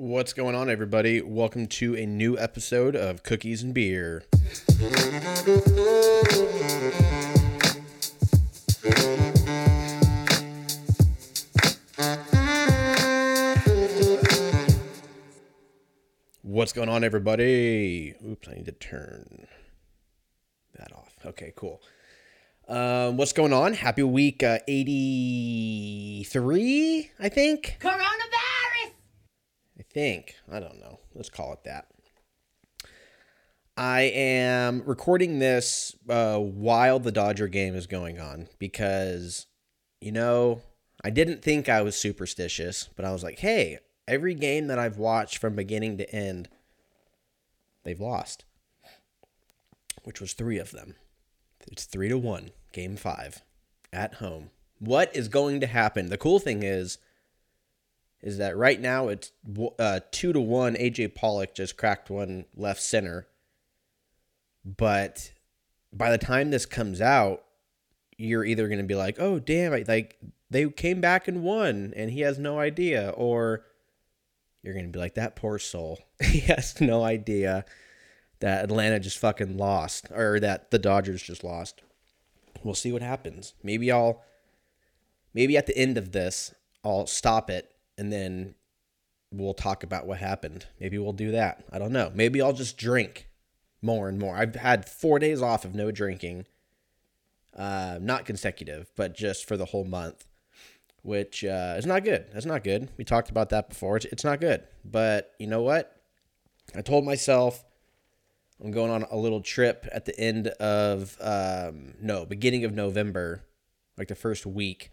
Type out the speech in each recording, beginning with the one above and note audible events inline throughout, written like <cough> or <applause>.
What's going on, everybody? Welcome to a new episode of Cookies and Beer. What's going on, everybody? Oops, I need to turn that off. Okay, cool. Um, what's going on? Happy week uh, 83, I think. I think. I don't know. Let's call it that. I am recording this uh, while the Dodger game is going on because, you know, I didn't think I was superstitious, but I was like, hey, every game that I've watched from beginning to end, they've lost, which was three of them. It's three to one, game five, at home. What is going to happen? The cool thing is, is that right now it's uh, two to one. AJ Pollock just cracked one left center, but by the time this comes out, you're either going to be like, "Oh, damn! I, like they came back and won, and he has no idea," or you're going to be like, "That poor soul, <laughs> he has no idea that Atlanta just fucking lost, or that the Dodgers just lost." We'll see what happens. Maybe I'll, maybe at the end of this, I'll stop it and then we'll talk about what happened. Maybe we'll do that. I don't know. Maybe I'll just drink more and more. I've had four days off of no drinking, uh, not consecutive, but just for the whole month, which uh, is not good. That's not good. We talked about that before. It's, it's not good. But you know what? I told myself I'm going on a little trip at the end of, um, no, beginning of November, like the first week,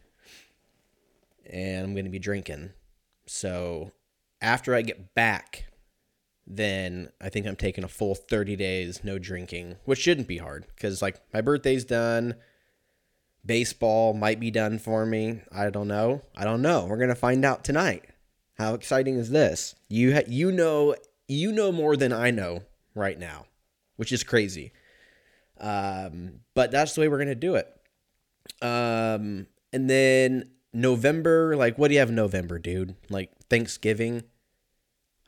and I'm going to be drinking. So after I get back, then I think I'm taking a full 30 days no drinking, which shouldn't be hard because like my birthday's done. Baseball might be done for me. I don't know. I don't know. We're going to find out tonight. How exciting is this? You ha- you know you know more than I know right now, which is crazy. Um, but that's the way we're going to do it. Um, and then November, like, what do you have November, dude? Like, Thanksgiving.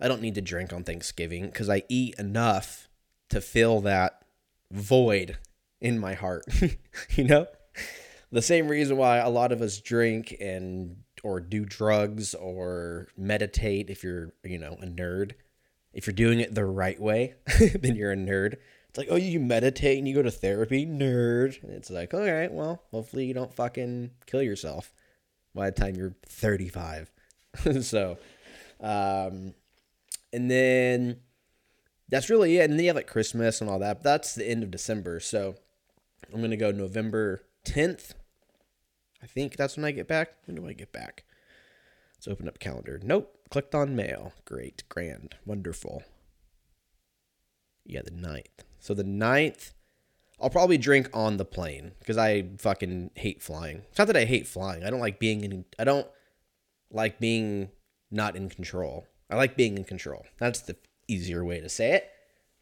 I don't need to drink on Thanksgiving because I eat enough to fill that void in my heart. <laughs> you know? The same reason why a lot of us drink and or do drugs or meditate if you're, you know, a nerd. If you're doing it the right way, <laughs> then you're a nerd. It's like, oh, you meditate and you go to therapy, nerd. And it's like, all right, well, hopefully you don't fucking kill yourself by the time you're 35. <laughs> so, um, and then that's really it. And then you have like Christmas and all that. But that's the end of December. So I'm going to go November 10th. I think that's when I get back. When do I get back? Let's open up calendar. Nope. Clicked on mail. Great. Grand. Wonderful. Yeah, the 9th. So the 9th, I'll probably drink on the plane because I fucking hate flying. It's not that I hate flying. I don't like being in. I don't like being not in control. I like being in control. That's the easier way to say it.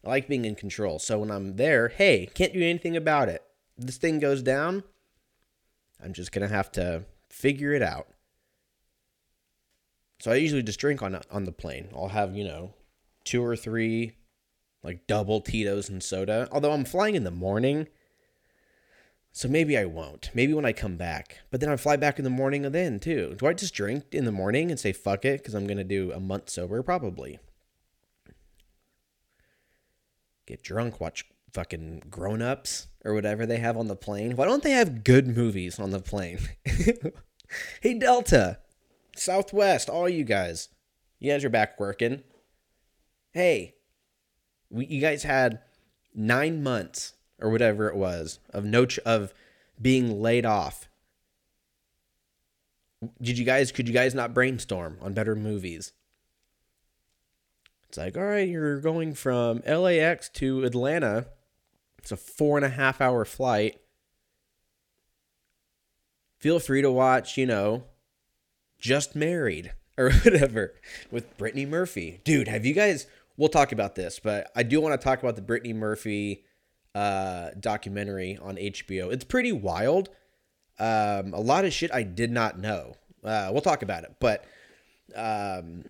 I like being in control. So when I'm there, hey, can't do anything about it. This thing goes down, I'm just gonna have to figure it out. So I usually just drink on on the plane. I'll have you know two or three like double Tito's and soda. Although I'm flying in the morning, so maybe I won't. Maybe when I come back. But then I fly back in the morning then too. Do I just drink in the morning and say fuck it because I'm gonna do a month sober? Probably. Get drunk, watch fucking grown ups or whatever they have on the plane. Why don't they have good movies on the plane? <laughs> hey Delta, Southwest, all you guys, you guys are back working. Hey, we, you guys had nine months or whatever it was of no ch- of being laid off. Did you guys could you guys not brainstorm on better movies? It's like, all right, you're going from LAX to Atlanta. It's a four and a half hour flight. Feel free to watch, you know, Just Married or <laughs> whatever with Brittany Murphy. Dude, have you guys we'll talk about this, but I do want to talk about the Brittany Murphy uh, documentary on HBO. It's pretty wild. Um, a lot of shit I did not know. Uh, we'll talk about it, but um,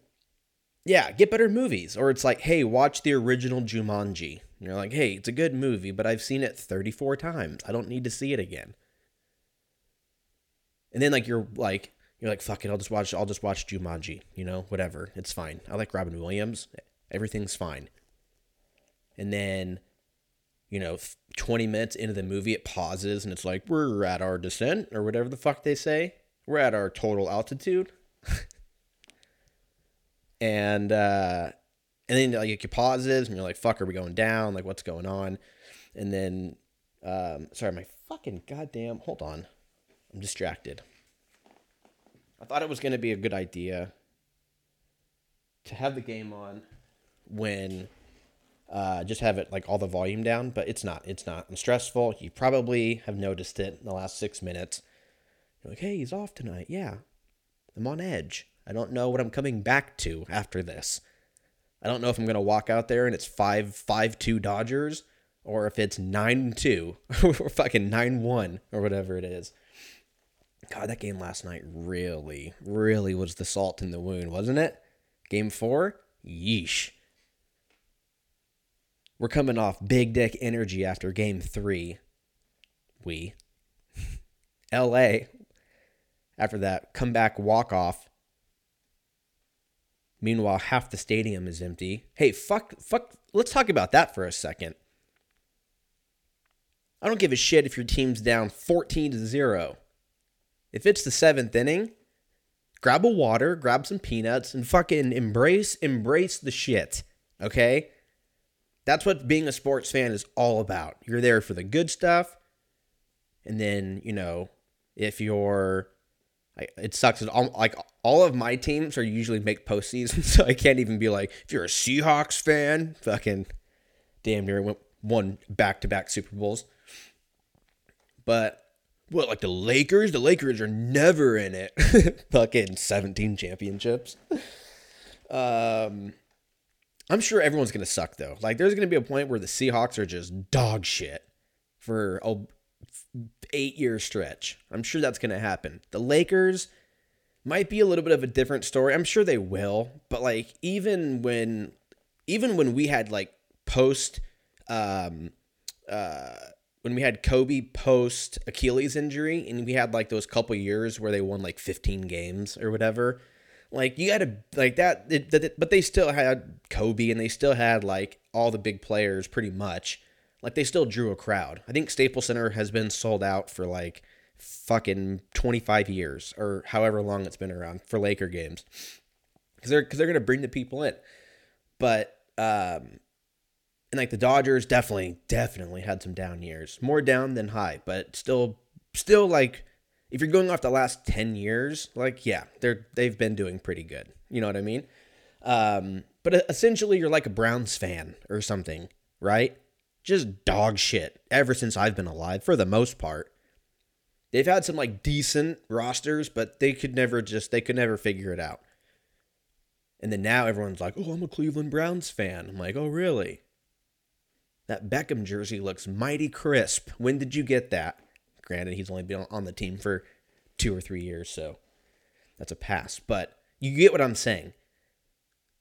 Yeah, get better movies. Or it's like, hey, watch the original Jumanji. And you're like, hey, it's a good movie, but I've seen it 34 times. I don't need to see it again. And then like you're like you're like, fuck it, I'll just watch I'll just watch Jumanji, you know, whatever. It's fine. I like Robin Williams. Everything's fine. And then, you know, 20 minutes into the movie, it pauses and it's like, we're at our descent or whatever the fuck they say. We're at our total altitude. <laughs> and uh and then like it pauses and you're like, fuck, are we going down? Like what's going on? And then um sorry, my fucking goddamn hold on. I'm distracted. I thought it was gonna be a good idea to have the game on when uh, just have it like all the volume down, but it's not. It's not. I'm stressful. You probably have noticed it in the last six minutes. You're like, hey, he's off tonight. Yeah, I'm on edge. I don't know what I'm coming back to after this. I don't know if I'm gonna walk out there and it's five five two Dodgers or if it's nine <laughs> two or fucking nine one or whatever it is. God, that game last night really, really was the salt in the wound, wasn't it? Game four, yeesh. We're coming off big dick energy after game three. We. <laughs> LA. After that comeback walk off. Meanwhile, half the stadium is empty. Hey, fuck, fuck. Let's talk about that for a second. I don't give a shit if your team's down 14 to 0. If it's the seventh inning, grab a water, grab some peanuts, and fucking embrace, embrace the shit. Okay? That's what being a sports fan is all about. You're there for the good stuff. And then, you know, if you're it sucks. All, like all of my teams are usually make postseason, <laughs> so I can't even be like, if you're a Seahawks fan, fucking damn near won one back to back Super Bowls. But what, like the Lakers? The Lakers are never in it. <laughs> fucking 17 championships. Um, I'm sure everyone's going to suck though. Like there's going to be a point where the Seahawks are just dog shit for a eight year stretch. I'm sure that's going to happen. The Lakers might be a little bit of a different story. I'm sure they will, but like even when even when we had like post um uh when we had Kobe post Achilles injury and we had like those couple years where they won like 15 games or whatever like you got to like that, it, but they still had Kobe and they still had like all the big players pretty much. Like they still drew a crowd. I think Staples Center has been sold out for like fucking 25 years or however long it's been around for Laker games. Cuz they're cuz they're going to bring the people in. But um and like the Dodgers definitely definitely had some down years. More down than high, but still still like if you're going off the last 10 years, like, yeah, they're, they've been doing pretty good. You know what I mean? Um, but essentially, you're like a Browns fan or something, right? Just dog shit ever since I've been alive, for the most part. They've had some like decent rosters, but they could never just, they could never figure it out. And then now everyone's like, oh, I'm a Cleveland Browns fan. I'm like, oh, really? That Beckham jersey looks mighty crisp. When did you get that? Granted, he's only been on the team for two or three years, so that's a pass. But you get what I'm saying.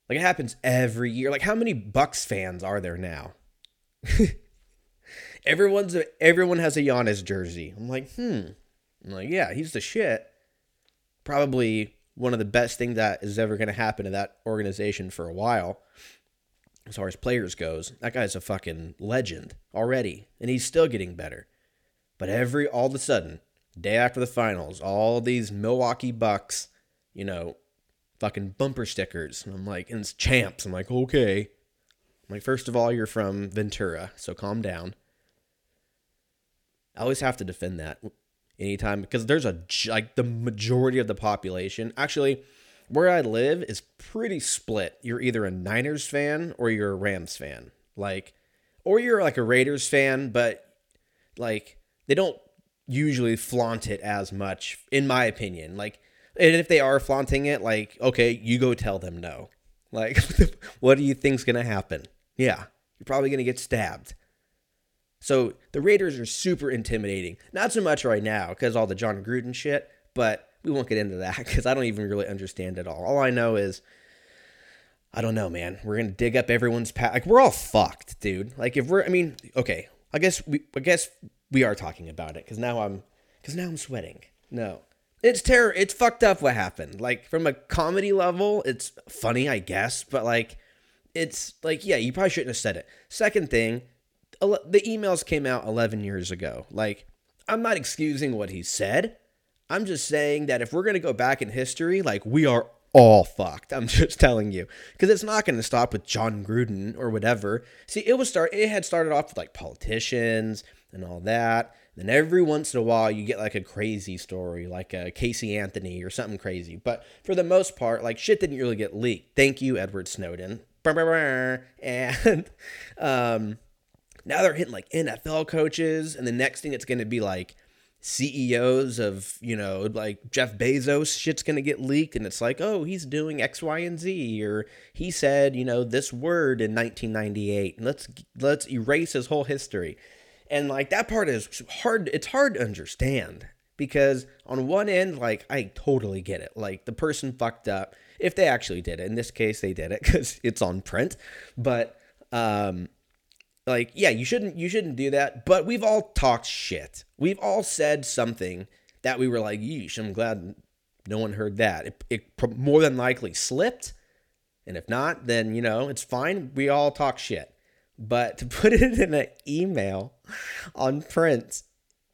Like it happens every year. Like how many Bucks fans are there now? <laughs> Everyone's a, everyone has a Giannis jersey. I'm like, hmm. I'm like, yeah, he's the shit. Probably one of the best things that is ever going to happen to that organization for a while, as far as players goes. That guy's a fucking legend already, and he's still getting better. But every all of a sudden, day after the finals, all these Milwaukee Bucks, you know, fucking bumper stickers. And I'm like, and it's champs. I'm like, okay. I'm like, first of all, you're from Ventura, so calm down. I always have to defend that anytime because there's a like the majority of the population. Actually, where I live is pretty split. You're either a Niners fan or you're a Rams fan. Like, or you're like a Raiders fan, but like they don't usually flaunt it as much, in my opinion. Like, and if they are flaunting it, like, okay, you go tell them no. Like, <laughs> what do you think's gonna happen? Yeah, you're probably gonna get stabbed. So the Raiders are super intimidating. Not so much right now because all the Jon Gruden shit, but we won't get into that <laughs> because I don't even really understand it all. All I know is I don't know, man. We're gonna dig up everyone's past. Like we're all fucked, dude. Like if we're, I mean, okay. I guess we, I guess we are talking about it because now I'm, because now I'm sweating. No, it's terror. It's fucked up what happened. Like from a comedy level, it's funny, I guess, but like, it's like, yeah, you probably shouldn't have said it. Second thing, the emails came out 11 years ago. Like, I'm not excusing what he said. I'm just saying that if we're to go back in history, like, we are all fucked. I'm <laughs> just telling you. Because it's not going to stop with Jon Gruden or whatever. See, it was start it had started off with like politicians and all that. Then every once in a while you get like a crazy story, like a Casey Anthony or something crazy. But for the most part, like shit didn't really get leaked. Thank you, Edward Snowden. And <laughs> um now they're hitting like NFL coaches, and the next thing it's going to be like CEOs of, you know, like Jeff Bezos shit's going to get leaked and it's like, "Oh, he's doing X, Y, and Z or he said, you know, this word in 1998. Let's let's erase his whole history." And like that part is hard it's hard to understand because on one end like I totally get it. Like the person fucked up if they actually did it. In this case they did it <laughs> cuz it's on print, but um like yeah you shouldn't you shouldn't do that. But we've all talked shit. We've all said something that we were like yeesh i'm glad no one heard that. It, it more than likely slipped. And if not then you know it's fine. We all talk shit. But to put it in an email on print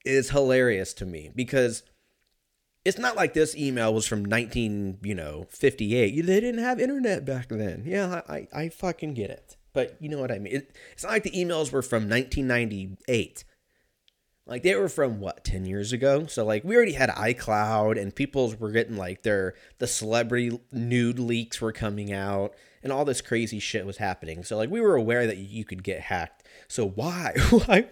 is hilarious to me because it's not like this email was from 19 you know 58 they didn't have internet back then yeah i i, I fucking get it but you know what I mean. It, it's not like the emails were from 1998. Like they were from what 10 years ago. So like we already had iCloud and people were getting like their the celebrity nude leaks were coming out and all this crazy shit was happening. So like we were aware that you could get hacked. So why <laughs> why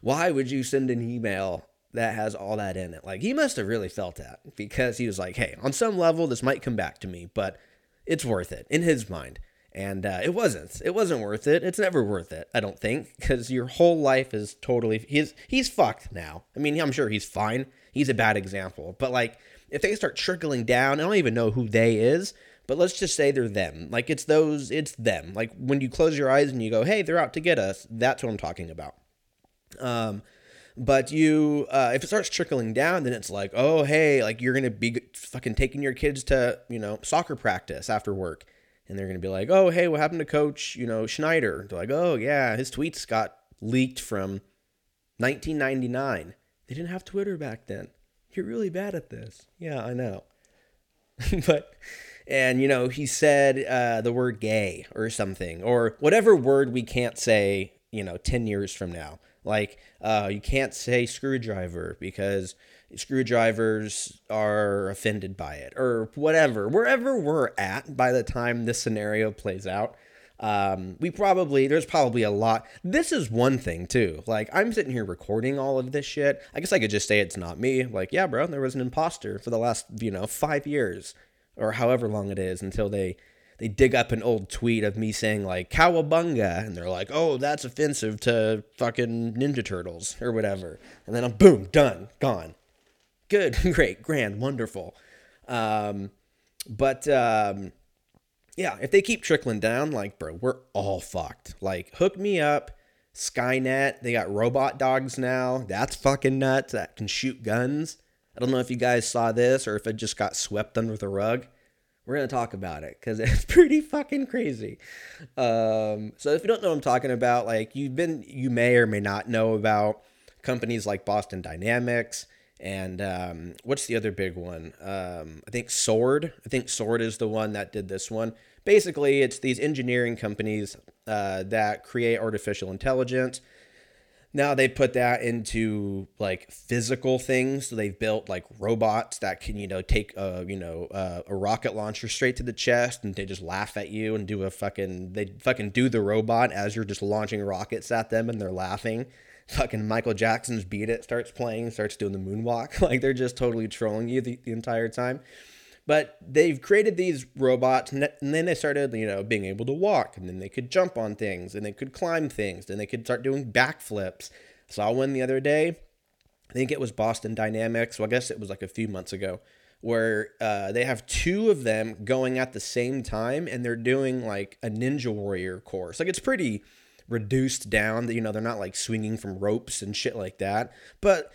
why would you send an email that has all that in it? Like he must have really felt that because he was like, "Hey, on some level this might come back to me, but it's worth it in his mind." and uh, it wasn't. It wasn't worth it. It's never worth it i don't think because your whole life is totally he's he's fucked now. I mean i'm sure he's fine. He's a bad example. But like if they start trickling down i don't even know who they is but let's just say they're them. Like it's those it's them. Like when you close your eyes and you go hey they're out to get us that's what i'm talking about um but you uh, if it starts trickling down then it's like oh hey like you're gonna be fucking taking your kids to you know soccer practice after work and they're going to be like, "Oh, hey, what happened to Coach, you know, Schneider?" They're like, "Oh, yeah, his tweets got leaked from 1999. They didn't have Twitter back then. You're really bad at this." Yeah, I know. <laughs> but and you know, he said uh, the word gay or something or whatever word we can't say, you know, 10 years from now. Like uh, you can't say screwdriver because screwdrivers are offended by it or whatever. Wherever we're at by the time this scenario plays out um, we probably there's probably a lot. This is one thing too. Like i'm sitting here recording all of this shit. I guess i could just say it's not me. Like yeah bro there was an imposter for the last you know five years or however long it is until they they dig up an old tweet of me saying like cowabunga and they're like oh that's offensive to fucking ninja turtles or whatever and then i'm boom done gone good, <laughs> great, grand, wonderful. Um, but um, yeah, if they keep trickling down, like, bro, we're all fucked. Like, hook me up. Skynet, they got robot dogs now. That's fucking nuts. That can shoot guns. I don't know if you guys saw this or if it just got swept under the rug. We're gonna talk about it because <laughs> it's pretty fucking crazy. Um, so if you don't know what I'm talking about, like you've been, you may or may not know about companies like Boston Dynamics, and um, what's the other big one? Um, I think Sword. I think Sword is the one that did this one. Basically, it's these engineering companies uh, that create artificial intelligence. Now they put that into like physical things. So they've built like robots that can, you know, take a, you know, uh, a rocket launcher straight to the chest and they just laugh at you and do a fucking, they fucking do the robot as you're just launching rockets at them and they're laughing fucking Michael Jackson's Beat It starts playing, starts doing the moonwalk. <laughs> Like they're just totally trolling you the, the entire time. But they've created these robots, and then they started, you know, being able to walk, and then they could jump on things, and they could climb things, and they could start doing backflips. Saw one the other day. I think it was Boston Dynamics. Well, I guess it was like a few months ago, where uh, they have two of them going at the same time and they're doing like a ninja warrior course. Like it's pretty reduced down that you know they're not like swinging from ropes and shit like that, but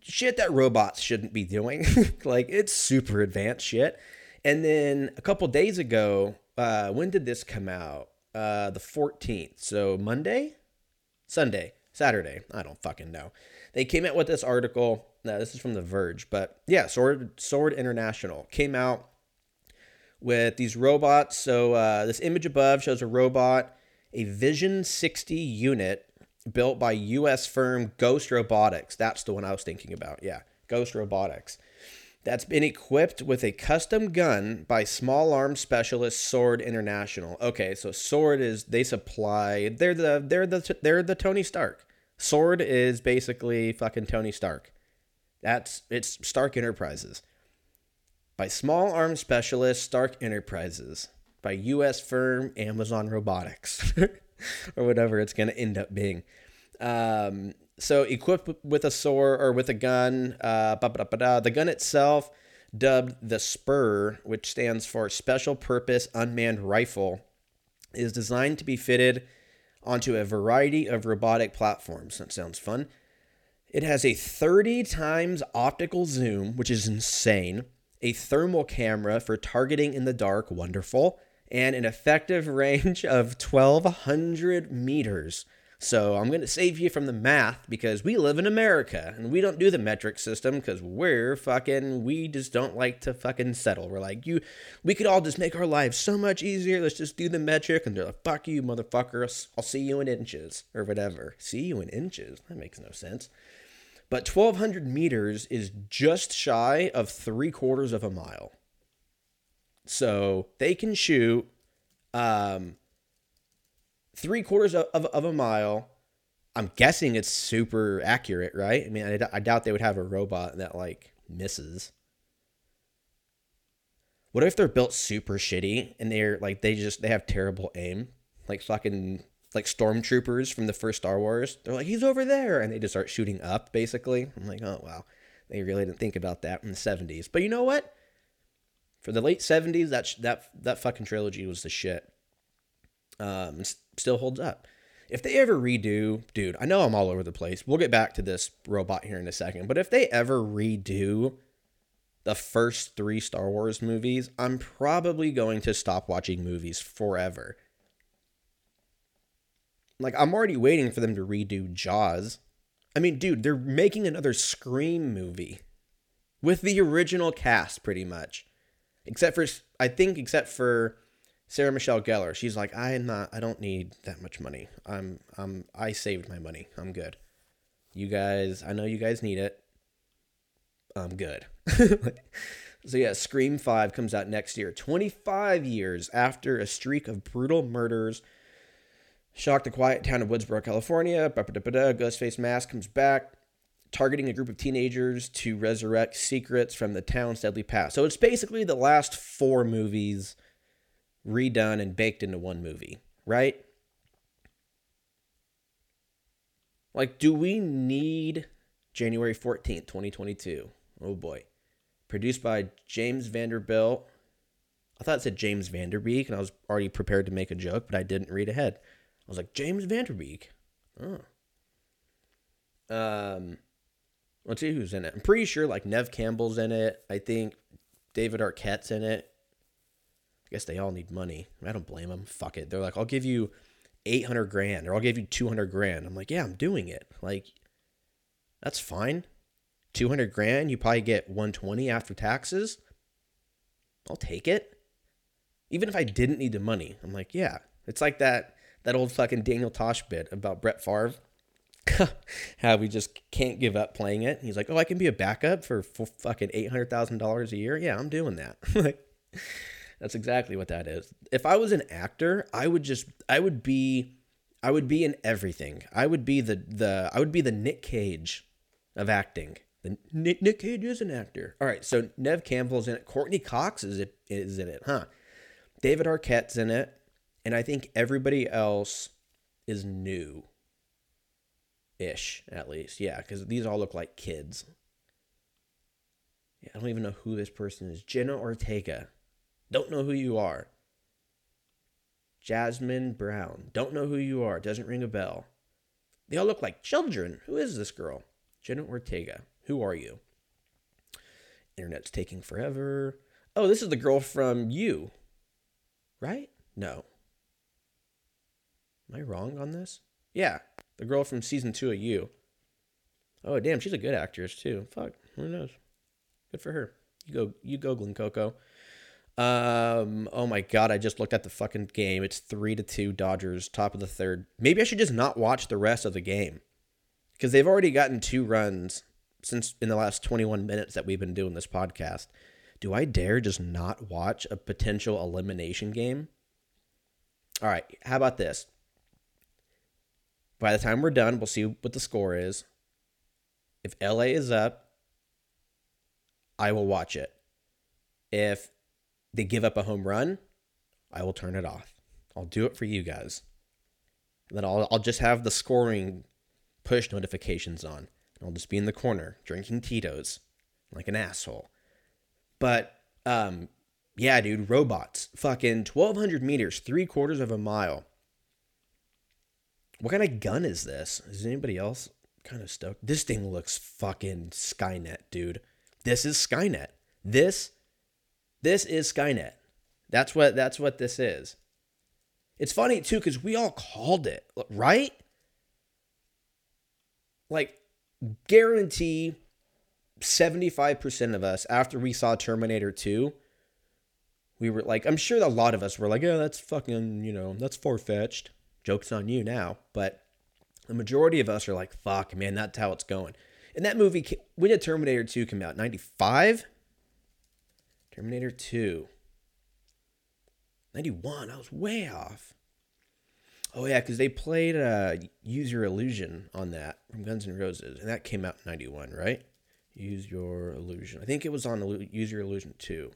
shit that robots shouldn't be doing. <laughs> like it's super advanced shit. And then a couple days ago, uh, when did this come out? Uh, the 14th. So Monday, Sunday, Saturday. I don't fucking know. They came out with this article. No, this is from The Verge, but yeah, Sword Sword International came out with these robots. So uh, this image above shows a robot, a Vision 60 unit built by U.S. firm Ghost Robotics. That's the one I was thinking about. Yeah, Ghost Robotics. That's been equipped with a custom gun by small arms specialist Sword International. Okay, so Sword is they supply. They're the they're the they're the Tony Stark. Sword is basically fucking Tony Stark. That's it's Stark Enterprises. By small arms specialist Stark Enterprises. By U.S. firm Amazon Robotics. <laughs> <laughs> or whatever it's going to end up being. Um, so equipped with a sword or with a gun, uh, the gun itself, dubbed the Spur, which stands for Special Purpose Unmanned Rifle, is designed to be fitted onto a variety of robotic platforms. That sounds fun. It has a 30 times optical zoom, which is insane, a thermal camera for targeting in the dark, wonderful, and an effective <laughs> range of 1,200 meters. So I'm going to save you from the math because we live in America and we don't do the metric system because we're fucking, we just don't like to fucking settle. We're like, you, we could all just make our lives so much easier. Let's just do the metric. And they're like, fuck you, motherfucker. I'll see you in inches or whatever. See you in inches? That makes no sense. But 1,200 meters is just shy of three quarters of a mile. So they can shoot um, three quarters of, of, of, a mile. I'm guessing it's super accurate, right? I mean, I, I doubt they would have a robot that like misses. What if they're built super shitty and they're like they just they have terrible aim, like fucking like stormtroopers from the first Star Wars? They're like he's over there, and they just start shooting up. Basically, I'm like, oh wow, they really didn't think about that in the '70s. But you know what? For the late 70s that that that fucking trilogy was the shit. Um still holds up. If they ever redo dude i know i'm all over the place. We'll get back to this robot here in a second but if they ever redo the first three star wars movies i'm probably going to stop watching movies forever. Like i'm already waiting for them to redo jaws. I mean dude they're making another scream movie with the original cast pretty much except for I think except for Sarah Michelle Gellar. She's like, I'm not. I don't need that much money. I'm. I'm. I saved my money. I'm good. You guys. I know you guys need it. I'm good. <laughs> so yeah, Scream Five comes out next year. 25 years after a streak of brutal murders shocked the quiet town of Woodsboro, California. Ghostface Mask comes back targeting a group of teenagers to resurrect secrets from the town's deadly past. So it's basically the last four movies redone and baked into one movie, right? Like, do we need January 14th, 2022? Oh boy. Produced by James Vanderbilt. I thought it said James Vanderbeek, and I was already prepared to make a joke, but I didn't read ahead. I was like, James Vanderbeek. Oh. Um, Let's see who's in it. I'm pretty sure like Neve Campbell's in it. I think David Arquette's in it. I guess they all need money. I don't blame them. Fuck it. They're like, I'll give you 800 grand or I'll give you 200 grand. I'm like, yeah, I'm doing it. Like, that's fine. 200 grand, you probably get 120 after taxes. I'll take it. Even if I didn't need the money, I'm like, yeah. It's like that that old fucking Daniel Tosh bit about Brett Favre. <laughs> how we just can't give up playing it. He's like, oh, I can be a backup for fucking eight hundred thousand dollars a year. Yeah, I'm doing that. <laughs> like, that's exactly what that is. If I was an actor, I would just, I would be, I would be in everything. I would be the the, I would be the Nick Cage of acting. The Nick, Nick Cage is an actor. All right, so Neve Campbell's in it. Courteney Cox is it is in it, huh? David Arquette's in it, and I think everybody else is new ish at least. Yeah, because these all look like kids. Yeah, I don't even know who this person is. Jenna Ortega. Don't know who you are. Jasmin Brown. Don't know who you are. Doesn't ring a bell. They all look like children. Who is this girl? Jenna Ortega. Who are you? Internet's taking forever. Oh, this is the girl from You. Right? No. Am I wrong on this? Yeah, the girl from season two of You. Oh, damn, she's a good actress too. Fuck, who knows? Good for her. You go, you go, Glen Coco. Um, oh my god, I just looked at the fucking game. It's three to two Dodgers, top of the third. Maybe I should just not watch the rest of the game. Because they've already gotten two runs since in the last 21 minutes that we've been doing this podcast. Do I dare just not watch a potential elimination game? All right, how about this? By the time we're done, we'll see what the score is. If LA is up, I will watch it. If they give up a home run, I will turn it off. I'll do it for you guys. then I'll, I'll just have the scoring push notifications on. And I'll just be in the corner drinking Tito's like an asshole. But um, yeah, dude, robots. Fucking 1,200 meters, three quarters of a mile. What kind of gun is this? Is anybody else kind of stoked? This thing looks fucking Skynet, dude. This is Skynet. This this is Skynet. That's what that's what this is. It's funny too cuz we all called it, right? Like guarantee 75% of us after we saw Terminator 2 we were like I'm sure a lot of us were like, "Yeah, that's fucking, you know, that's far-fetched." Joke's on you now, but the majority of us are like, "Fuck, man, that's how it's going." And that movie when did Terminator 2 come out? 95? Terminator 2. 91. I was way off. Oh yeah, because they played uh, "Use Your Illusion" on that from Guns N' Roses, and that came out in '91, right? Use Your Illusion. I think it was on "Use Your Illusion" too.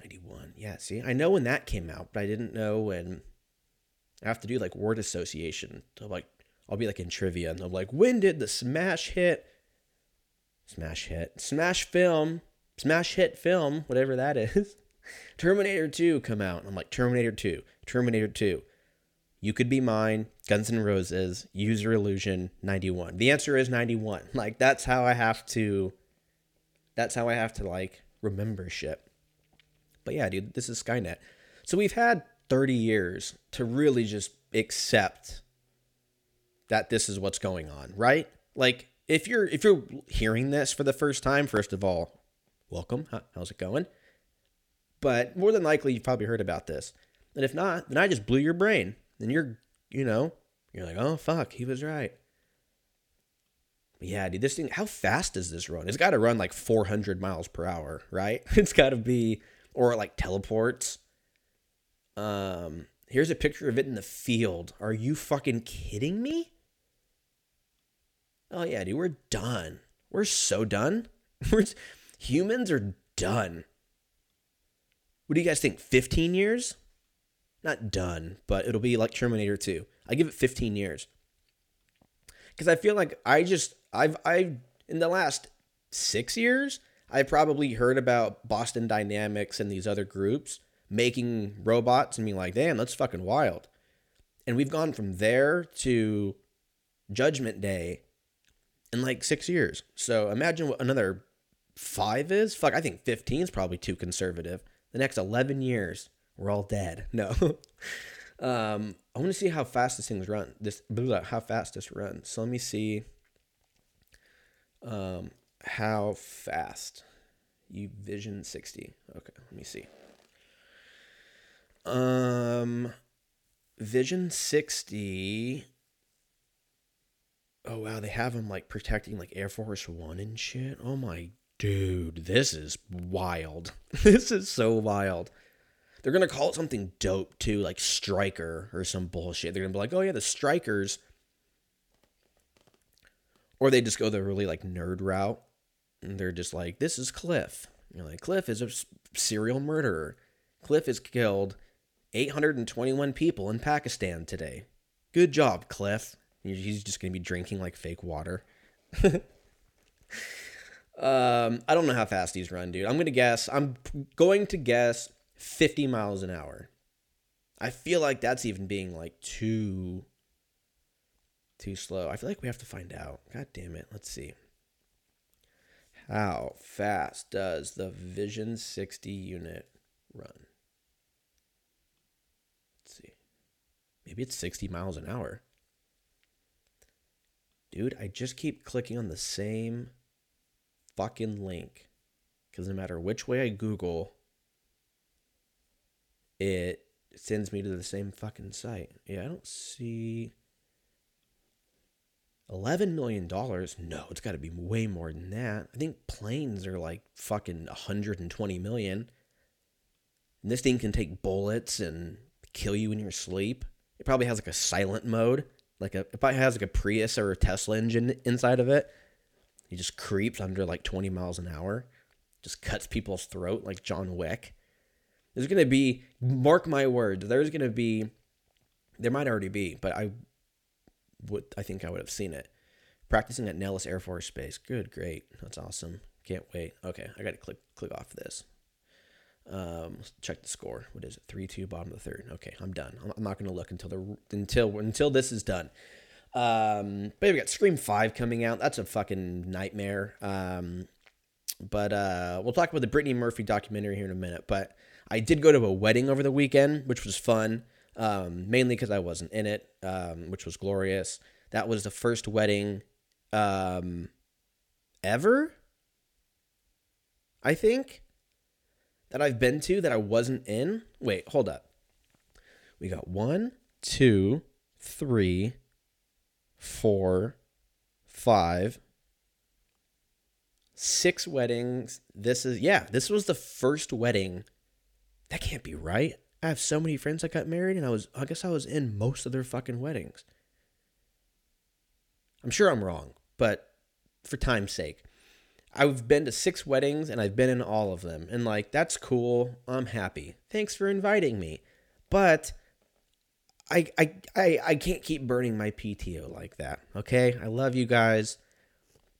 91. Yeah, see, I know when that came out, but I didn't know when. I have to do like word association. So like, I'll be like in trivia, and be like, when did the smash hit? Smash hit, smash film smash hit film, whatever that is, <laughs> Terminator 2 come out. And I'm like, Terminator 2, Terminator 2. You Could Be Mine, Guns N' Roses, Use Your Illusion, 91. The answer is 91. <laughs> Like, that's how I have to, that's how I have to, like, remember shit. But yeah, dude, this is Skynet. So we've had 30 years to really just accept that this is what's going on, right? Like, if you're if you're hearing this for the first time, first of all, welcome. How's it going? But more than likely, you've probably heard about this. And if not, then I just blew your brain. Then you're, you know, you're like, oh, fuck, he was right. Yeah, dude, this thing, how fast does this run? It's got to run like 400 miles per hour, right? <laughs> It's got to be, or like teleports. Um, here's a picture of it in the field. Are you fucking kidding me? Oh yeah, dude, we're done. We're so done. <laughs> We're Humans are done. What do you guys think? 15 years? Not done, but it'll be like Terminator 2. I give it 15 years. Cuz I feel like I just I've I in the last 6 years, I've probably heard about Boston Dynamics and these other groups making robots and being like, "Damn, that's fucking wild." And we've gone from there to Judgment Day in like 6 years. So imagine what another five is? Fuck, I think 15 is probably too conservative. The next 11 years, we're all dead. <laughs> No. um, I want to see how fast this thing's run. This how fast this runs. So let me see. Um, how fast you Vision 60. Okay, let me see. Um, Vision 60. Oh wow, they have them like protecting like Air Force One and shit. Oh my dude, this is wild. <laughs> this is so wild. They're gonna call it something dope too, like Striker or some bullshit. They're gonna be like, oh yeah, the Strikers. Or they just go the really like nerd route. And they're just like, this is Cliff. You're like, Cliff is a serial murderer. Cliff is killed 821 people in Pakistan today. Good job, Cliff. He's just gonna be drinking like fake water. <laughs> Um, I don't know how fast these run, dude. I'm gonna guess. I'm going to guess 50 miles an hour. I feel like that's even being like too too slow. I feel like we have to find out. God damn it. Let's see. How fast does the Vision 60 unit run? Let's see. Maybe it's 60 miles an hour. Dude, I just keep clicking on the same fucking link. Because no matter which way I Google, it sends me to the same fucking site. Yeah, I don't see. $11 million? No, it's got to be way more than that. I think planes are like fucking 120 million. And this thing can take bullets and kill you in your sleep. It probably has like a silent mode. Like a, it probably has like a Prius or a Tesla engine inside of it. He just creeps under like 20 miles an hour, just cuts people's throat like John Wick. There's to be, mark my words, there's to be, there might already be, but I would, I think I would have seen it. Practicing at Nellis Air Force Base. Good, great. That's awesome. Can't wait. Okay, I got to click click off this. Um, let's check the score. What is it? Three two, bottom of the third. Okay, I'm done. I'm not to look until the until until this is done. Um, but we got Scream Five coming out. That's a fucking nightmare. Um, but uh, we'll talk about the Brittany Murphy documentary here in a minute. But I did go to a wedding over the weekend, which was fun. Um, mainly because I wasn't in it, um, which was glorious. That was the first wedding um, ever. I think that I've been to that I wasn't in. Wait, hold up. We got one, two, three, four, five, six weddings. This is, yeah, this was the first wedding. That can't be right. I have so many friends that got married, and I was, I guess I was in most of their fucking weddings. I'm sure I'm wrong, but for time's sake, I've been to six weddings and I've been in all of them. And like, that's cool. I'm happy. Thanks for inviting me. But I, I, I, I can't keep burning my PTO like that. Okay. I love you guys.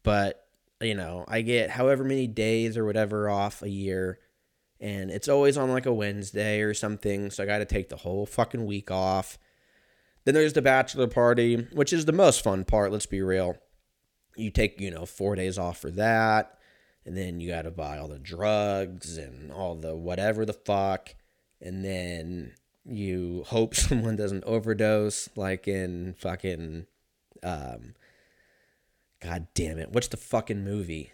But, you know, I get however many days or whatever off a year. And it's always on like a Wednesday or something. So I got to take the whole fucking week off. Then there's the bachelor party, which is the most fun part. Let's be real you take, you know, four days off for that. And then you got to buy all the drugs and all the whatever the fuck. And then you hope <laughs> someone doesn't overdose, like in fucking, um, God damn it. What's the fucking movie?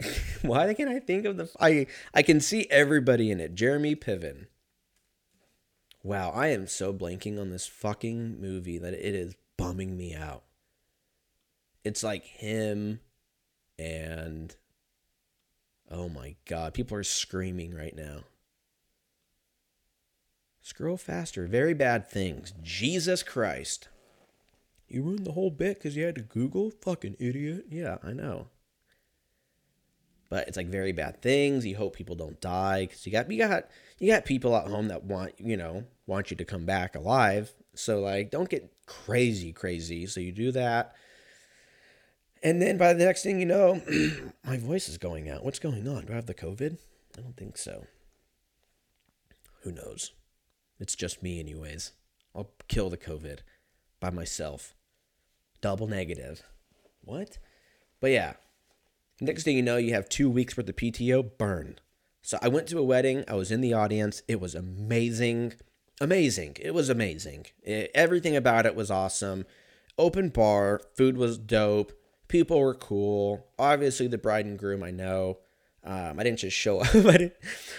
<laughs> Why can't I think of the? I I can see everybody in it. Jeremy Piven. Wow, I am so blanking on this fucking movie that it is bumming me out it's like him and oh my god, people are screaming right now. Scroll faster. Very bad things. Jesus Christ. You ruined the whole bit because you had to Google? Fucking idiot. Yeah, I know. But it's like very bad things. You hope people don't die because you got you got you got people at home that want you know want you to come back alive. So like, don't get crazy, crazy. So you do that. And then by the next thing you know, <clears throat> my voice is going out. What's going on? Do I have the COVID? I don't think so. Who knows? It's just me, anyways. I'll kill the COVID by myself. Double negative. What? But yeah. Next thing you know, you have two weeks worth of PTO. Burn. So I went to a wedding. I was in the audience. It was amazing. Amazing. It was amazing. It, everything about it was awesome. Open bar. Food was dope people were cool. Obviously, the bride and groom, I know. Um, I didn't just show <laughs> up. I didn't,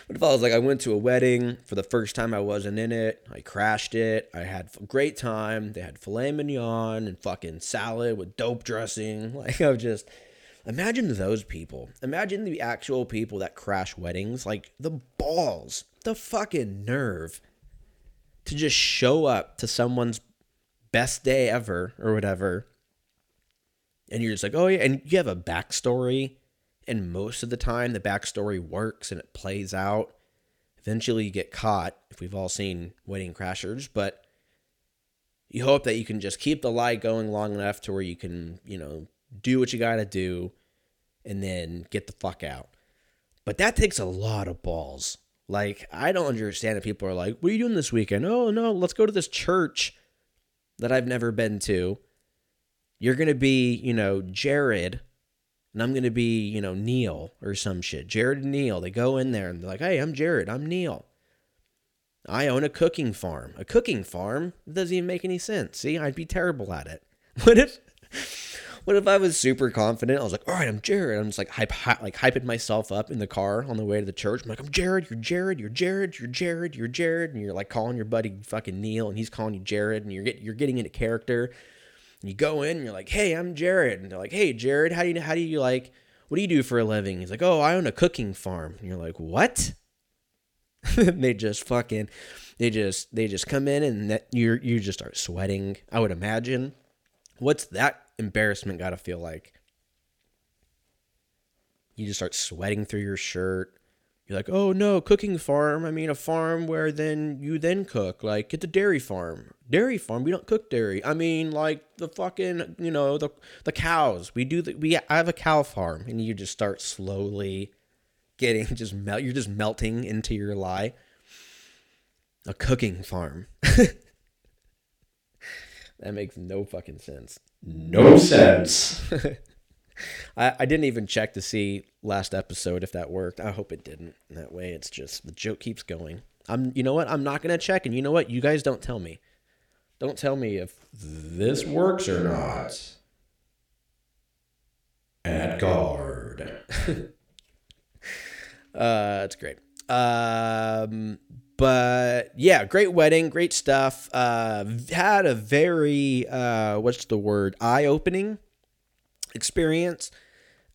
but if I was like, I went to a wedding for the first time, I wasn't in it. I crashed it. I had a great time. They had filet mignon and fucking salad with dope dressing. <laughs> Like, I was just imagine those people. Imagine the actual people that crash weddings. Like, the balls, the fucking nerve to just show up to someone's best day ever or whatever and you're just like, oh yeah, and you have a backstory, and most of the time the backstory works and it plays out. Eventually, you get caught. If we've all seen Wedding Crashers, but you hope that you can just keep the lie going long enough to where you can, you know, do what you got to do, and then get the fuck out. But that takes a lot of balls. Like, I don't understand if people are like, what are you doing this weekend? Oh, no, let's go to this church that I've never been to. You're going to be, you know, Jared, and I'm going to be, you know, Neil or some shit. Jared and Neil, they go in there and they're like, hey, I'm Jared, I'm Neil. I own a cooking farm. A cooking farm? It doesn't even make any sense. See, I'd be terrible at it. <laughs> What if what if I was super confident? I was like, all right, I'm Jared. I'm just like hype, hy- like hyping myself up in the car on the way to the church. I'm like, I'm Jared. You're Jared. You're Jared. You're Jared. You're Jared. And you're like calling your buddy fucking Neil, and he's calling you Jared, and you're get you're getting into character. And you go in, and you're like, hey, I'm Jared. And they're like, hey, Jared, how do you how do you like what do you do for a living? He's like, oh, I own a cooking farm. And you're like, what? <laughs> they just fucking they just they just come in and that you you just start sweating. I would imagine. What's that embarrassment got to feel like? You just start sweating through your shirt. You're like, oh no, cooking farm. I mean, a farm where then you then cook. Like, get the dairy farm. Dairy farm. We don't cook dairy. I mean, like the fucking, you know, the the cows. We do the we. I have a cow farm, and you just start slowly getting <laughs> just melt. You're just melting into your lie. A cooking farm. <laughs> that makes no fucking sense. No sense. <laughs> I, I didn't even check to see last episode if that worked. I hope it didn't. That way it's just the joke keeps going. I'm you know what? I'm not gonna check and you know what? You guys don't tell me. Don't tell me if This works or not. At guard. <laughs> uh it's great. Um but yeah, great wedding, great stuff. Uh had a very uh what's the word? Eye-opening experience.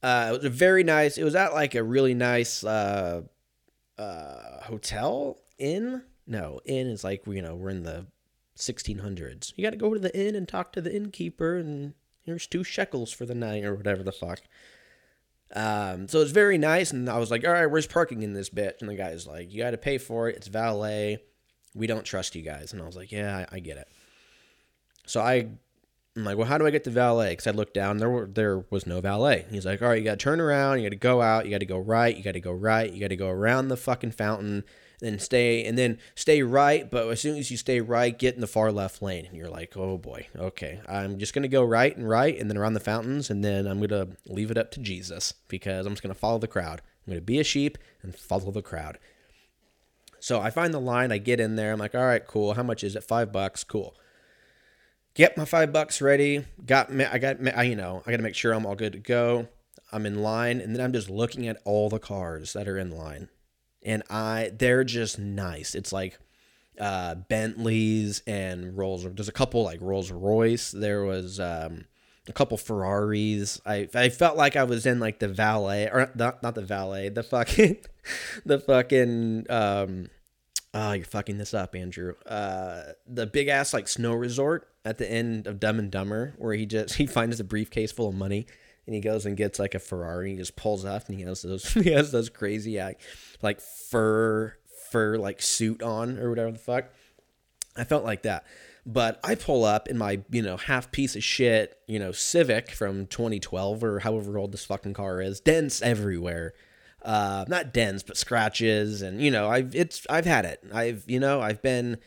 Uh, it was a very nice. It was at like a really nice uh, uh, hotel inn. No, inn is like you know we're in the 1600s. You got to go to the inn and talk to the innkeeper, and here's two shekels for the night or whatever the fuck. Um, so it's very nice, and I was like, all right, where's parking in this bitch? And the guy's like, you got to pay for it. It's valet. We don't trust you guys. And I was like, yeah, I, I get it. So I I'm like, well, how do I get to valet? Because I looked down, there were there was no valet. He's like, all right, you got to turn around, you got to go out, you got to go right, you got to go right, you got to go around the fucking fountain, then stay and then stay right. But as soon as you stay right, get in the far left lane, and you're like, oh boy, okay, I'm just gonna go right and right, and then around the fountains, and then I'm gonna leave it up to Jesus because I'm just gonna follow the crowd. I'm gonna be a sheep and follow the crowd. So I find the line, I get in there, I'm like, all right, cool. How much is it? Five bucks, cool get my five bucks ready. Got me. I got I, you know I got to make sure I'm all good to go. I'm in line, and then I'm just looking at all the cars that are in line, and I they're just nice. It's like uh, Bentleys and Rolls. There's a couple like Rolls Royce. There was um, a couple Ferraris. I I felt like I was in like the valet or not not the valet. The fucking <laughs> the fucking um. Oh, you're fucking this up, Andrew. Uh, the big ass like snow resort at the end of Dumb and Dumber, where he just <laughs> he finds a briefcase full of money, and he goes and gets like a Ferrari. And he just pulls up, and he has those <laughs> he has those crazy like fur fur like suit on or whatever the fuck. I felt like that. But I pull up in my, you know, half piece of shit, you know, Civic from 2012 or however old this fucking car is, dents everywhere. Uh, not dents, but scratches, and you know, I've it's I've had it. I've you know, I've been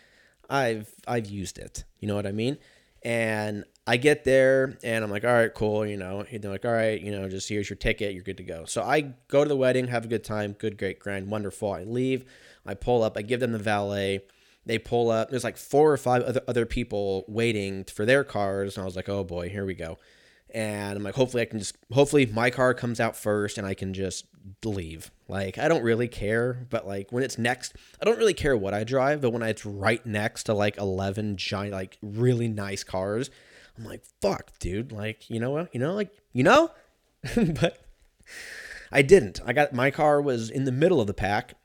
I've I've used it. You know what I mean? And I get there and I'm like, all right, cool. You know, they're like, all right, you know, just here's your ticket. You're good to go. So I go to the wedding, have a good time, good, great, grand, wonderful. I leave. I pull up. I give them the valet. They pull up. There's like four or five other, other people waiting for their cars. And I was like, oh boy, here we go. And I'm like, hopefully I can just, hopefully my car comes out first and I can just leave. Like I don't really care, but like when it's next, I don't really care what I drive, but when it's right next to like 11 giant like really nice cars, I'm like, "Fuck, dude." Like, you know what? You know like, you know? <laughs> but I didn't. I got my car was in the middle of the pack.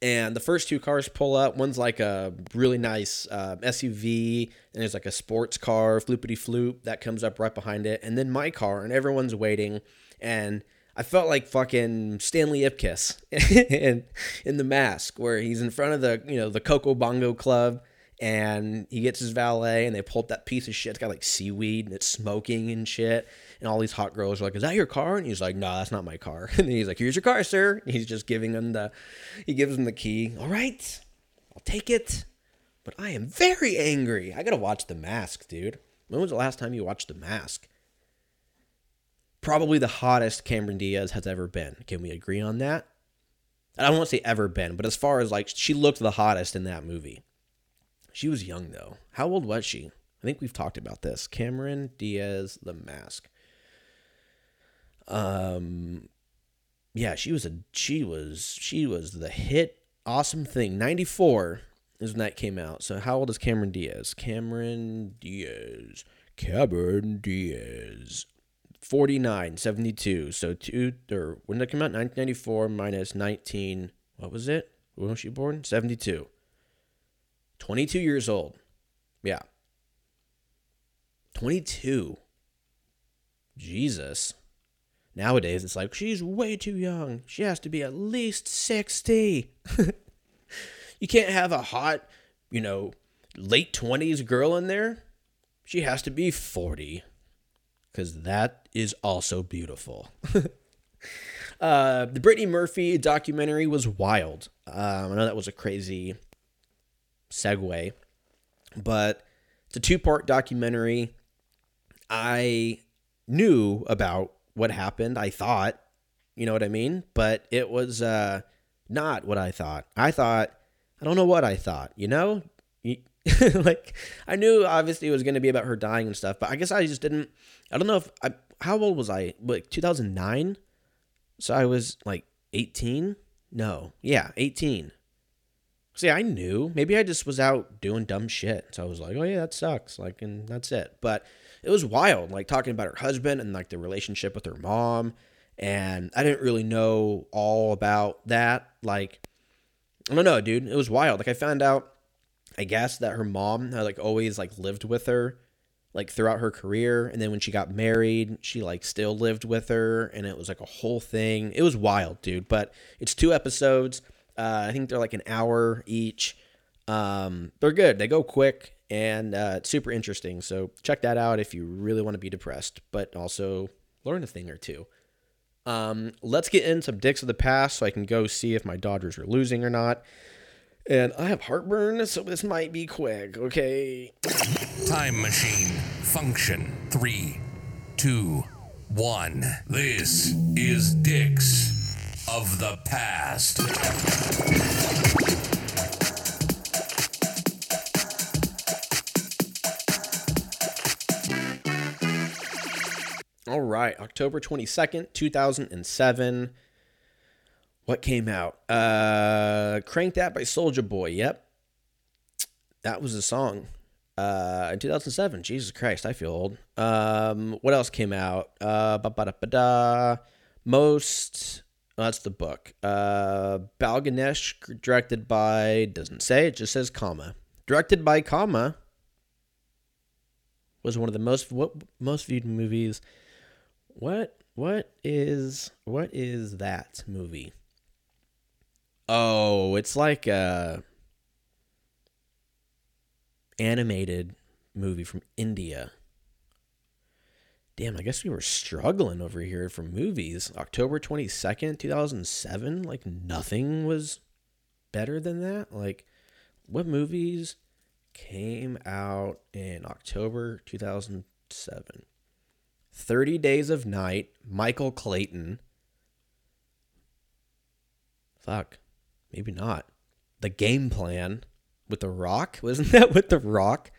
And the first two cars pull up. One's like a really nice uh, SUV, and there's like a sports car, floopity floop, that comes up right behind it. And then my car, and everyone's waiting. And I felt like fucking Stanley Ipkiss <laughs> in in the mask, where he's in front of the you know the Coco Bongo Club, and he gets his valet and they pull up that piece of shit. It's got like seaweed and it's smoking and shit. And all these hot girls are like, Is that your car? And he's like, No, that's not my car. <laughs> And he's like, Here's your car, sir. And he's just giving him the he gives him the key. All right, I'll take it. But I am very angry. I gotta watch The Mask, dude. When was the last time you watched The Mask? Probably the hottest Cameron Diaz has ever been. Can we agree on that? I to say ever been, but as far as like she looked the hottest in that movie. She was young though. How old was she? I think we've talked about this. Cameron Diaz, The Mask. Um, yeah, she was a she was she was the hit awesome thing. Ninety four is when that came out. So how old is Cameron Diaz? Cameron Diaz. Cameron Diaz. 49, 72. So two or when did it come out? 1994 minus 19. What was it? When was she born? 72. 22 years old. Yeah. 22. Jesus. Nowadays, it's like, she's way too young. She has to be at least 60. <laughs> you can't have a hot, you know, late 20s girl in there. She has to be 40. Because that is also beautiful. <laughs> uh, the Brittany Murphy documentary was wild. Um, I know that was a crazy segue, but it's a two part documentary. I knew about what happened. I thought, you know what I mean? But it was uh, not what I thought. I thought, I don't know what I thought, you know? <laughs> like, I knew obviously it was going to be about her dying and stuff, but I guess I just didn't. I don't know if I. How old was I? Like 2009? So I was like 18? No. Yeah, 18. See, I knew. Maybe I just was out doing dumb shit. So I was like, oh, yeah, that sucks. Like, and that's it. But it was wild, like talking about her husband and like the relationship with her mom. And I didn't really know all about that. Like, I don't know, dude. It was wild. Like, I found out, I guess, that her mom had like always like lived with her like throughout her career and then when she got married she like still lived with her and it was like a whole thing it was wild dude but it's two episodes uh, I think they're like an hour each. Um, they're good. They go quick and uh, super interesting. So check that out if you really want to be depressed, but also learn a thing or two. Um, let's get in some dicks of the past so I can go see if my Dodgers are losing or not. And I have heartburn, so this might be quick, okay? Time machine function three, two, one. This is Dicks of the past. All right, October 22nd, 2007. What came out? Uh Crank That by Soulja Boy. Yep. That was the song. Uh in 2007. Jesus Christ, I feel old. Um what else came out? Uh. Most well, that's the book. Uh, Bal Ganesh, directed by, doesn't say, it just says comma. Directed by comma was one of the most what most viewed movies. What what is what is that movie? Oh, it's like a animated movie from India. Damn, I guess we were struggling over here for movies. October 22nd, 2007, like nothing was better than that. Like what movies came out in October 2007? 30 Days of Night, Michael Clayton. Fuck. Maybe not. The Game Plan with The Rock? <laughs> Wasn't that with The Rock?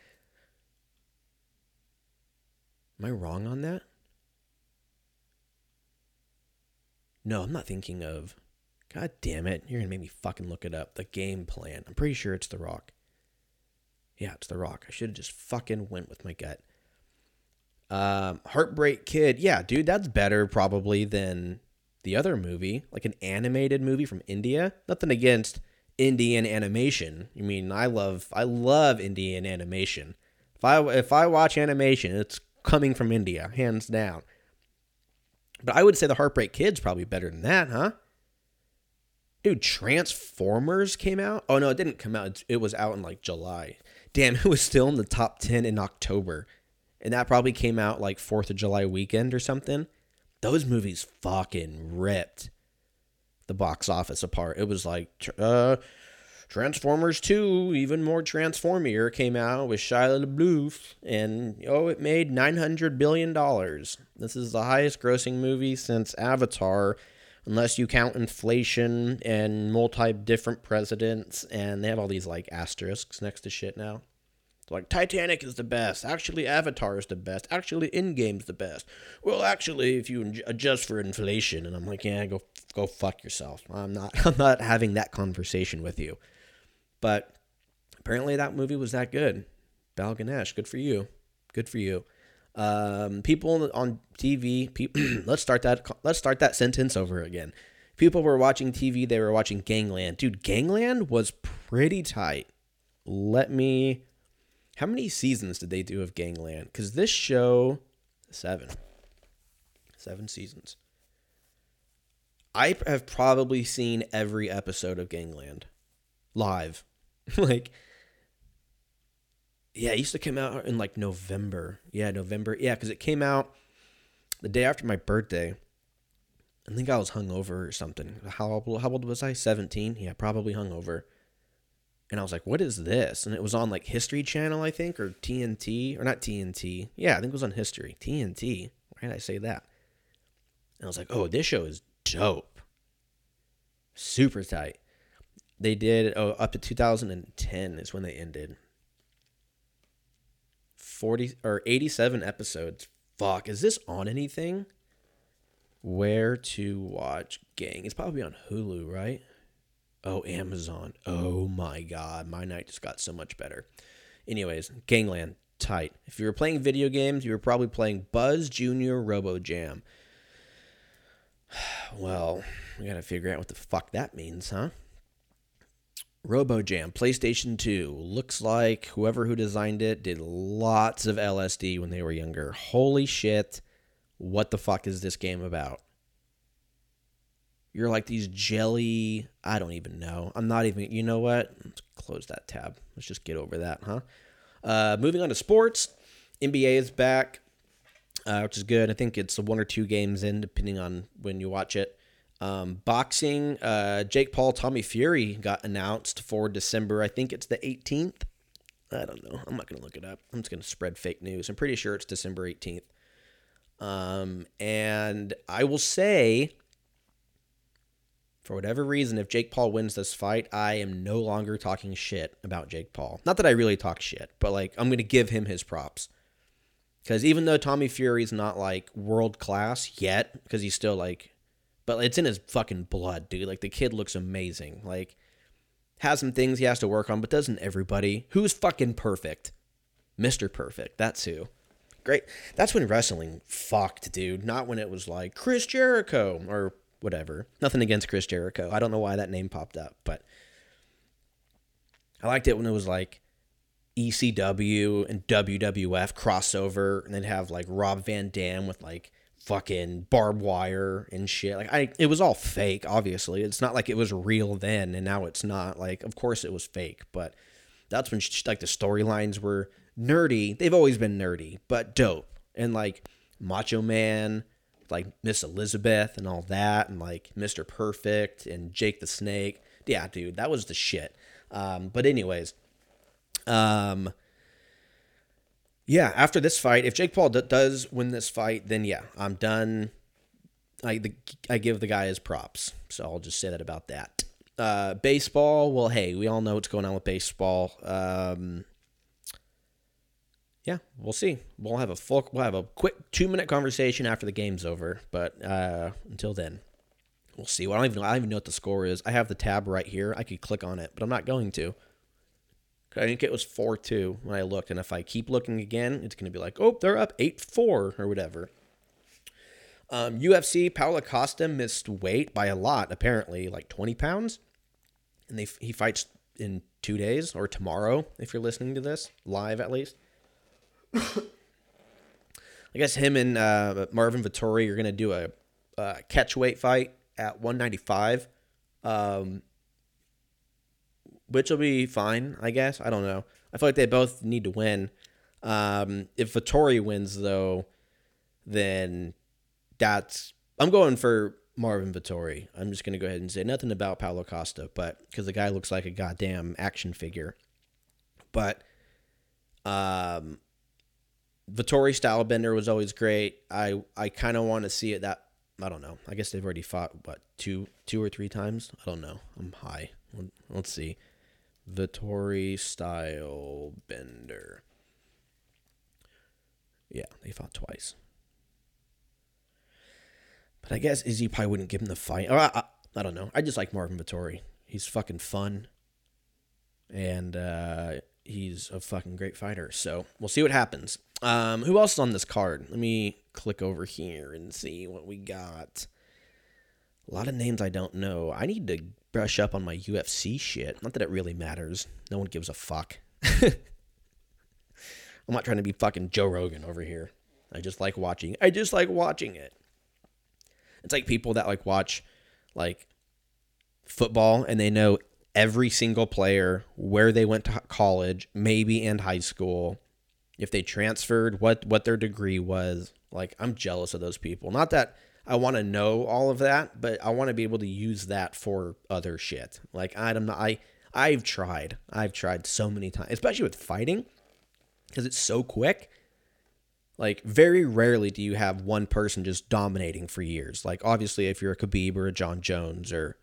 Am I wrong on that? No, I'm not thinking of. God damn it. You're going to make me fucking look it up. The game plan. I'm pretty sure it's The Rock. Yeah, it's The Rock. I should have just fucking went with my gut. Um, Heartbreak Kid. Yeah, dude, that's better probably than the other movie, like an animated movie from India. Nothing against Indian animation. I mean, I love I love Indian animation. If I if I watch animation, it's coming from India, hands down. But I would say the Heartbreak Kid's probably better than that, huh? Dude, Transformers came out. Oh no, it didn't come out. It- was out in like July. Damn, <laughs> it was still in the top ten in October, and that probably came out like Fourth of July weekend or something. Those movies fucking ripped the box office apart. It was like uh, Transformers 2, even more Transformier, came out with Shia LaBeouf, and oh, it made $900 billion. This is the highest grossing movie since Avatar, unless you count inflation and multi different presidents, and they have all these like asterisks next to shit now. Like Titanic is the best. Actually, Avatar is the best. Actually, Endgame's the best. Well, actually, if you adjust for inflation, and I'm like, yeah, go go fuck yourself. I'm not <laughs> I'm not having that conversation with you. But apparently, that movie was that good. Val Ganesh, good for you. Good for you. Um, people on TV. People, <clears throat> let's start that. Let's start that sentence over again. People were watching TV. They were watching Gangland. Dude, Gangland was pretty tight. Let me. How many seasons did they do of Gangland? Because this show, seven, seven seasons. I have probably seen every episode of Gangland live. <laughs> like, yeah, it used to come out in like November. Yeah, November. Yeah, because it came out the day after my birthday. I think I was hungover or something. How old, how old was I? 17? Yeah, probably hungover. And I was like, what is this? And it was on like History Channel, I think, or TNT, or not TNT. Yeah, I think it was on History. TNT. Why did I say that? And I was like, oh, this show is dope. Super tight. They did oh, up to 2010 is when they ended. 40 or 87 episodes. Fuck, is this on anything? Where to watch Gang? It's probably on Hulu, right? Oh, Amazon. Oh my god, my night just got so much better. Anyways, Gangland, tight. If you were playing video games, you were probably playing Buzz Junior Robo Jam. <sighs> Well, we gotta figure out what the fuck that means, huh? RoboJam, PlayStation 2. Looks like whoever who designed it did lots of LSD when they were younger. Holy shit. What the fuck is this game about? You're like these jelly. I don't even know. I'm not even. You know what? Let's close that tab. Let's just get over that, huh? Uh, moving on to sports. NBA is back, uh, which is good. I think it's one or two games in, depending on when you watch it. Um, boxing, uh, Jake Paul, Tommy Fury got announced for December. I think it's the 18th. I don't know. I'm not going to look it up. I'm just going to spread fake news. I'm pretty sure it's December 18th. Um, and I will say, for whatever reason, if Jake Paul wins this fight, I am no longer talking shit about Jake Paul. Not that I really talk shit, but like I'm going to give him his props. Because even though Tommy Fury's not like world class yet, because he's still like but it's in his fucking blood, dude. Like the kid looks amazing. Like has some things he has to work on, but doesn't everybody? Who's fucking perfect? Mr. Perfect. That's who. Great. That's when wrestling fucked, dude. Not when it was like Chris Jericho or whatever. Nothing against Chris Jericho. I don't know why that name popped up, but I liked it when it was like ECW and WWF crossover, and they'd have like Rob Van Dam with like fucking barbed wire and shit. Like I it was all fake, obviously. It's not like it was real then and now it's not. Like of course it was fake, but that's when sh- like the storylines were nerdy. They've always been nerdy, but dope. And like Macho Man, like Miss Elizabeth and all that and like Mr. Perfect and Jake the Snake. Yeah, dude, that was the shit. Um but anyways, um yeah, after this fight, if Jake Paul d- does win this fight, then yeah, I'm done. I the, I give the guy his props, so I'll just say that about that. Uh, baseball, well, hey, we all know what's going on with baseball. Um, yeah, we'll see. We'll have a full, we'll have a quick two minute conversation after the game's over, but uh, until then, we'll see. Well, I don't even I don't even know what the score is. I have the tab right here. I could click on it, but I'm not going to. I think it was 4 2 when I looked. And if I keep looking again, it's going to be like, oh, they're up 8 4 or whatever. Um, UFC, Paulo Costa missed weight by a lot, apparently, like 20 pounds. And they, he fights in two days or tomorrow, if you're listening to this, live at least. <coughs> I guess him and uh, Marvin Vettori are going to do a, a catch weight fight at 195 Um, which will be fine, I guess. I don't know. I feel like they both need to win. Um, if Vettori wins, though, then that's I'm going for Marvin Vettori. I'm just gonna go ahead and say nothing about Paulo Costa, but because the guy looks like a goddamn action figure. But um, Vettori Stylebender was always great. I I kind of want to see it that I don't know. I guess they've already fought what two two or three times. I don't know. I'm high. Let's see. Vettori Stylebender. Yeah, they fought twice. But I guess Izzy probably wouldn't give him the fight. Or I, I, I don't know. I just like Marvin Vettori. He's fucking fun. And uh, he's a fucking great fighter. So we'll see what happens. Um, who else is on this card? Let me click over here and see what we got. A lot of names I don't know. I need to brush up on my UFC shit. Not that it really matters. No one gives a fuck. <laughs> I'm not trying to be fucking Joe Rogan over here. I just like watching. I just like watching it. It's like people that like watch like football and they know every single player, where they went to college, maybe and high school, if they transferred, what what their degree was. Like I'm jealous of those people. Not that I want to know all of that, but I want to be able to use that for other shit. Like I don't know, I I've tried. I've tried so many times, especially with fighting because it's so quick. Like very rarely do you have one person just dominating for years. Like obviously if you're a Khabib or a Jon Jones or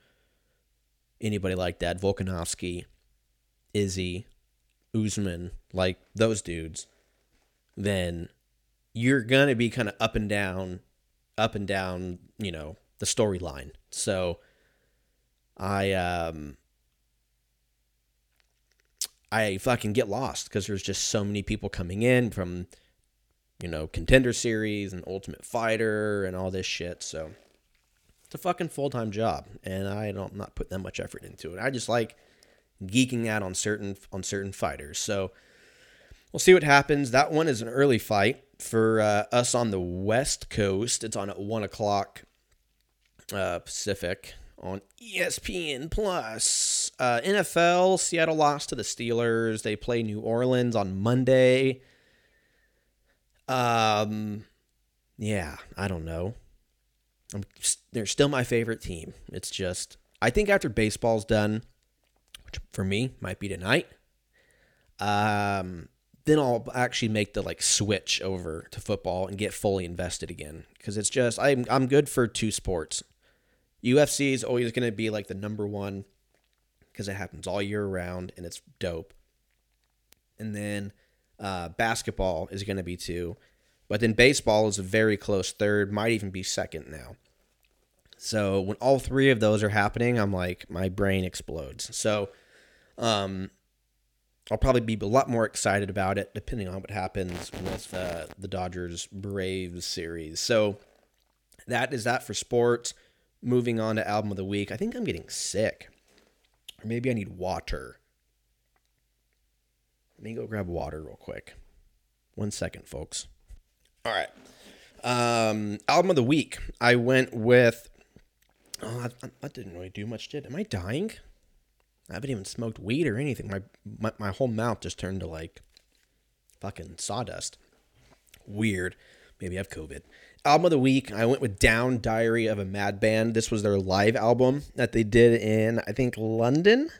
anybody like that, Volkanovski, Izzy, Usman, like those dudes, then you're gonna be kind of up and down, up and down, you know, the storyline. So I um I fucking get lost because there's just so many people coming in from you know, contender series and ultimate fighter and all this shit. So it's a fucking full time job, and I don't not put that much effort into it. I just like geeking out on certain on certain fighters. So we'll see what happens. That one is an early fight for uh, us on the West Coast. It's on at one o'clock uh, Pacific on ESPN Plus. Uh, NFL Seattle lost to the Steelers. They play New Orleans on Monday. Um, yeah, I don't know. I'm, they're still my favorite team. It's just I think after baseball's done, which for me might be tonight, um, then I'll actually make the like switch over to football and get fully invested again because it's just I'm I'm good for two sports. UFC is always going to be like the number one because it happens all year round and it's dope. And then uh, basketball is going to be two, but then baseball is a very close third, might even be second now. So when all three of those are happening, I'm like my brain explodes. So um, I'll probably be a lot more excited about it depending on what happens with uh, the Dodgers Braves series. So that is that for sports. Moving on to album of the week. I think I'm getting sick, or maybe I need water. Let me go grab water real quick. One second, folks. All right. Um, album of the week. I went with. Oh, I, I didn't really do much. Did am I dying? I haven't even smoked weed or anything. My, my my whole mouth just turned to like fucking sawdust. Weird. Maybe I have COVID. Album of the week. I went with Down Diary of a Mad Band. This was their live album that they did in I think London.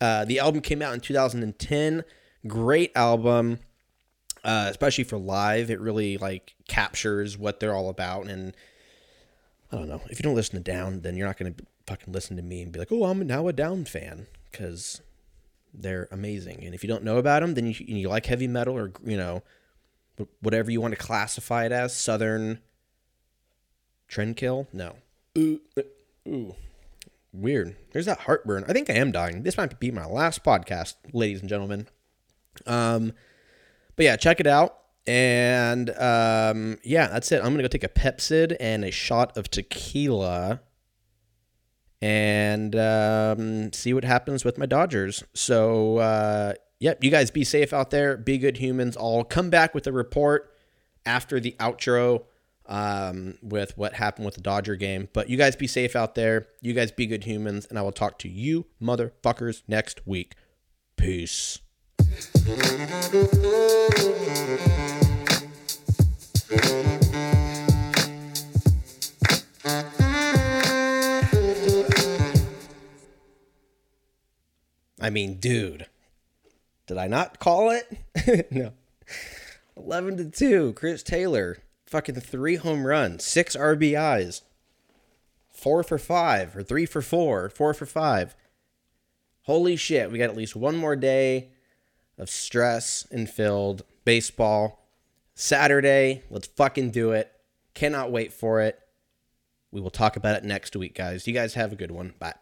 Uh, the album came out in 2010 great album uh, especially for live it really like captures what they're all about and i don't know if you don't listen to down then you're not going to fucking listen to me and be like oh i'm now a down fan because they're amazing. And if you don't know about them then you, you like heavy metal or you know whatever you want to classify it as southern trendkill no. Ooh, ooh. Weird. There's that heartburn. I think i am dying. This might be my last podcast ladies and gentlemen. Um, but yeah, check it out. And um, yeah, that's it. I'm gonna go take a Pepcid and a shot of tequila, and um, see what happens with my Dodgers. So uh, yep, you guys be safe out there. Be good humans. I'll come back with a report after the outro um, with what happened with the Dodger game. But you guys be safe out there. You guys be good humans, and I will talk to you motherfuckers next week. Peace. I mean, dude, did I not call it? <laughs> no. 11 to 2, Chris Taylor. Fucking three home runs, six RBIs, four for five, or three for four, four for five. Holy shit, we got at least one more day of stress and filled baseball. Saturday, let's fucking do it. Cannot wait for it. We will talk about it next week, guys. You guys have a good one. Bye.